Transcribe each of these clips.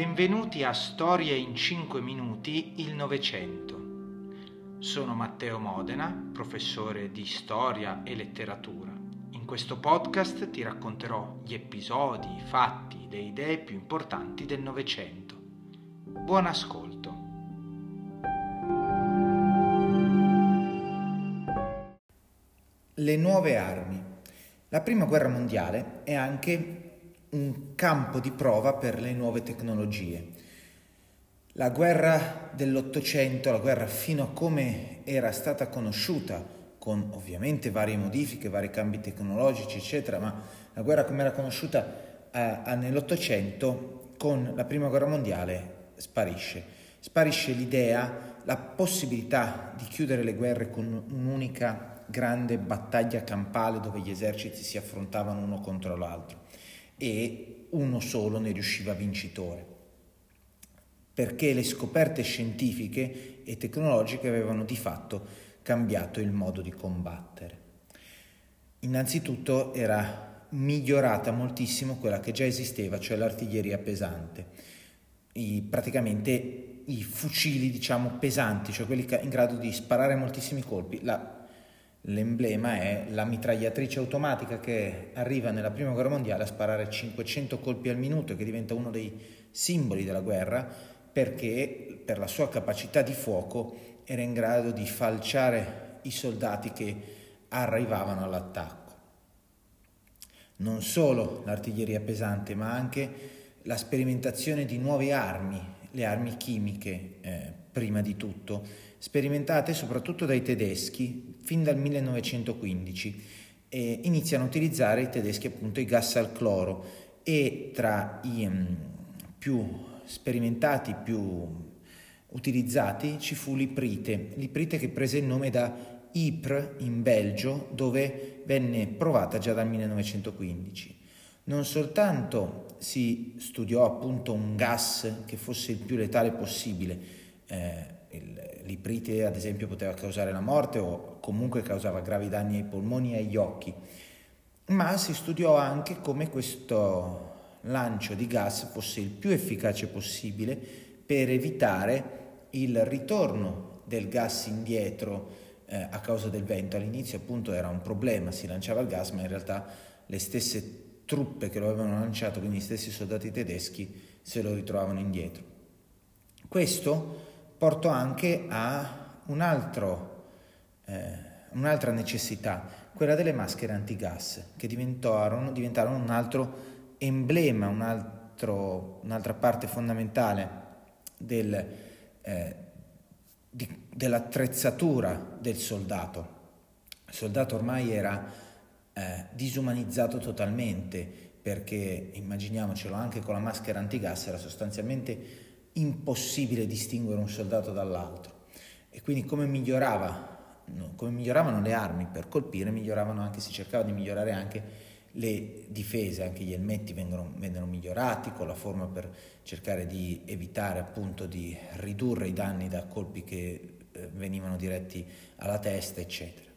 Benvenuti a Storie in 5 minuti il Novecento. Sono Matteo Modena, professore di storia e letteratura. In questo podcast ti racconterò gli episodi, i fatti, le idee più importanti del Novecento. Buon ascolto. Le nuove armi. La prima guerra mondiale è anche un campo di prova per le nuove tecnologie. La guerra dell'Ottocento, la guerra fino a come era stata conosciuta, con ovviamente varie modifiche, vari cambi tecnologici, eccetera, ma la guerra come era conosciuta eh, nell'Ottocento, con la Prima Guerra Mondiale, sparisce. Sparisce l'idea, la possibilità di chiudere le guerre con un'unica grande battaglia campale dove gli eserciti si affrontavano uno contro l'altro e uno solo ne riusciva vincitore, perché le scoperte scientifiche e tecnologiche avevano di fatto cambiato il modo di combattere. Innanzitutto era migliorata moltissimo quella che già esisteva, cioè l'artiglieria pesante, I, praticamente i fucili diciamo pesanti, cioè quelli in grado di sparare moltissimi colpi. La L'emblema è la mitragliatrice automatica che arriva nella prima guerra mondiale a sparare 500 colpi al minuto e che diventa uno dei simboli della guerra perché per la sua capacità di fuoco era in grado di falciare i soldati che arrivavano all'attacco. Non solo l'artiglieria pesante, ma anche la sperimentazione di nuove armi, le armi chimiche eh, prima di tutto, sperimentate soprattutto dai tedeschi fin dal 1915 e iniziano a utilizzare i tedeschi appunto i gas al cloro e tra i um, più sperimentati, più utilizzati ci fu l'iprite, l'iprite che prese il nome da Ypres in Belgio dove venne provata già dal 1915. Non soltanto si studiò appunto un gas che fosse il più letale possibile, eh, l'iprite ad esempio poteva causare la morte o comunque causava gravi danni ai polmoni e agli occhi, ma si studiò anche come questo lancio di gas fosse il più efficace possibile per evitare il ritorno del gas indietro eh, a causa del vento. All'inizio appunto era un problema, si lanciava il gas, ma in realtà le stesse truppe che lo avevano lanciato, quindi gli stessi soldati tedeschi, se lo ritrovavano indietro. Questo portò anche a un altro, eh, un'altra necessità, quella delle maschere antigas, che diventarono, diventarono un altro emblema, un altro, un'altra parte fondamentale del, eh, di, dell'attrezzatura del soldato. Il soldato ormai era eh, disumanizzato totalmente perché immaginiamocelo anche con la maschera antigas era sostanzialmente impossibile distinguere un soldato dall'altro. E quindi come, migliorava, come miglioravano le armi per colpire, miglioravano anche, si cercava di migliorare anche le difese, anche gli elmetti vengono, vengono migliorati con la forma per cercare di evitare appunto di ridurre i danni da colpi che eh, venivano diretti alla testa, eccetera.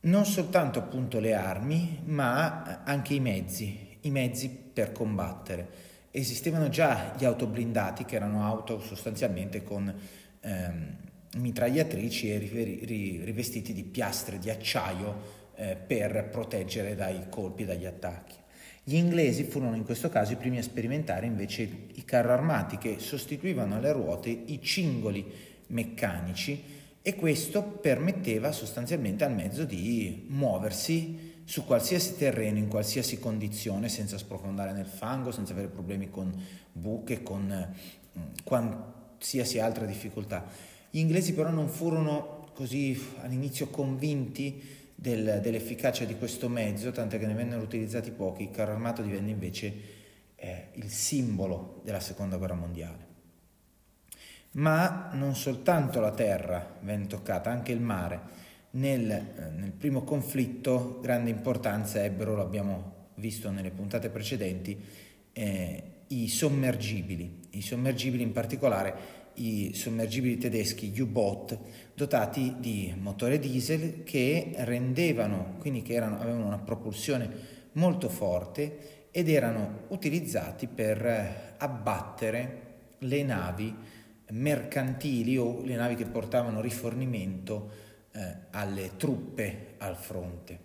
Non soltanto appunto le armi, ma anche i mezzi, i mezzi per combattere esistevano già gli autoblindati, che erano auto sostanzialmente con ehm, mitragliatrici e rivestiti di piastre di acciaio eh, per proteggere dai colpi e dagli attacchi. Gli inglesi furono in questo caso i primi a sperimentare invece i carro armati che sostituivano alle ruote i cingoli meccanici e questo permetteva sostanzialmente al mezzo di muoversi su qualsiasi terreno, in qualsiasi condizione, senza sprofondare nel fango, senza avere problemi con buche, con mm, qualsiasi altra difficoltà. Gli inglesi però non furono così all'inizio convinti del, dell'efficacia di questo mezzo, tant'è che ne vennero utilizzati pochi, il carro armato divenne invece eh, il simbolo della seconda guerra mondiale. Ma non soltanto la terra venne toccata, anche il mare nel, eh, nel primo conflitto grande importanza ebbero, l'abbiamo visto nelle puntate precedenti, eh, i sommergibili, i sommergibili in particolare i sommergibili tedeschi U-Boat dotati di motore diesel che rendevano, quindi che erano, avevano una propulsione molto forte ed erano utilizzati per abbattere le navi mercantili o le navi che portavano rifornimento eh, alle truppe al fronte.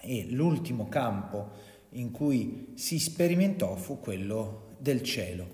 E l'ultimo campo in cui si sperimentò fu quello del cielo.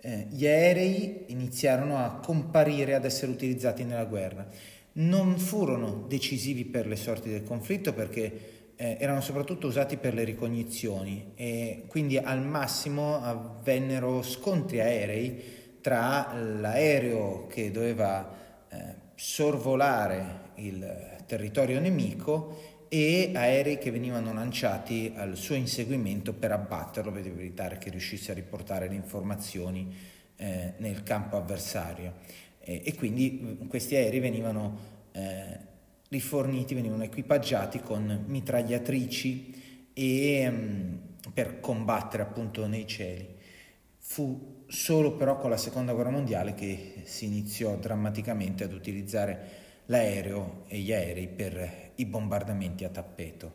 Eh, gli aerei iniziarono a comparire, ad essere utilizzati nella guerra. Non furono decisivi per le sorti del conflitto perché eh, erano soprattutto usati per le ricognizioni e quindi al massimo avvennero scontri aerei tra l'aereo che doveva eh, sorvolare il territorio nemico e aerei che venivano lanciati al suo inseguimento per abbatterlo, per evitare che riuscisse a riportare le informazioni eh, nel campo avversario. E, e, quindi questi aerei venivano eh, riforniti, venivano equipaggiati con mitragliatrici e, um, per combattere appunto nei cieli. Fu solo però con la seconda guerra mondiale che si iniziò drammaticamente ad utilizzare l'aereo e gli aerei per i bombardamenti a tappeto.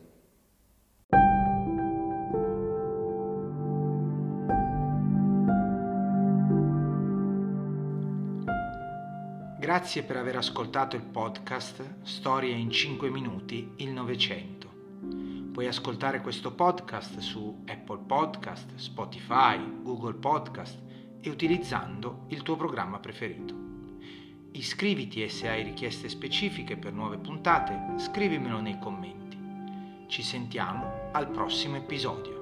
Grazie per aver ascoltato il podcast Storie in 5 minuti, il Novecento. Puoi ascoltare questo podcast su Apple Podcast, Spotify, Google Podcast e utilizzando il tuo programma preferito. Iscriviti e se hai richieste specifiche per nuove puntate, scrivimelo nei commenti. Ci sentiamo al prossimo episodio.